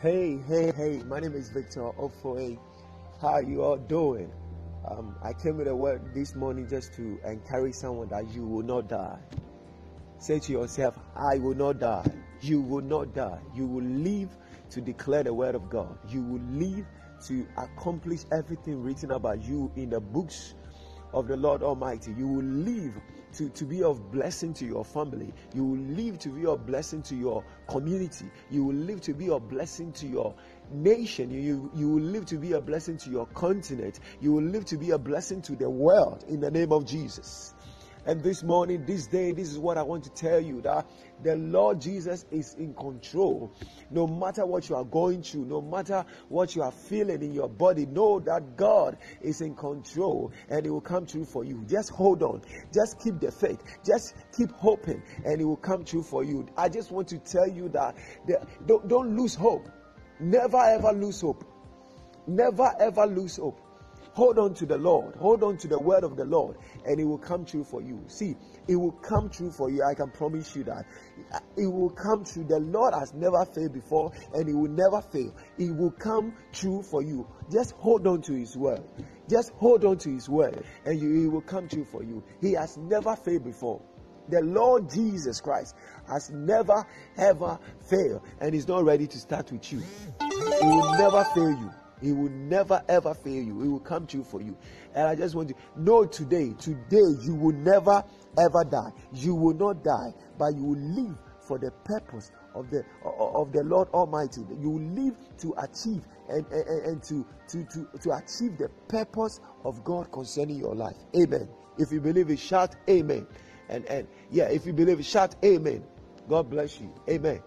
Hey, hey, hey, my name is Victor Ofoe. How you all doing? Um, I came with a word this morning just to encourage someone that you will not die. Say to yourself, I will not die. You will not die. You will live to declare the word of God. You will live to accomplish everything written about you in the books of the Lord Almighty. You will live to, to be of blessing to your family. You will live to be of blessing to your community. You will live to be of blessing to your nation. You, you will live to be a blessing to your continent. You will live to be a blessing to the world in the name of Jesus. And this morning, this day, this is what I want to tell you that the Lord Jesus is in control. No matter what you are going through, no matter what you are feeling in your body, know that God is in control and it will come true for you. Just hold on. Just keep the faith. Just keep hoping and it will come true for you. I just want to tell you that the, don't, don't lose hope. Never ever lose hope. Never ever lose hope. Hold on to the Lord. Hold on to the word of the Lord, and it will come true for you. See, it will come true for you. I can promise you that. It will come true. The Lord has never failed before, and He will never fail. It will come true for you. Just hold on to His word. Just hold on to His word, and He will come true for you. He has never failed before. The Lord Jesus Christ has never ever failed, and He's not ready to start with you. He will never fail you. He will never ever fail you. He will come true for you. And I just want to know today, today you will never ever die. You will not die, but you will live for the purpose of the of the Lord Almighty. You will live to achieve and, and, and to, to, to, to achieve the purpose of God concerning your life. Amen. If you believe it, shout amen. And and yeah, if you believe it, shout amen. God bless you. Amen.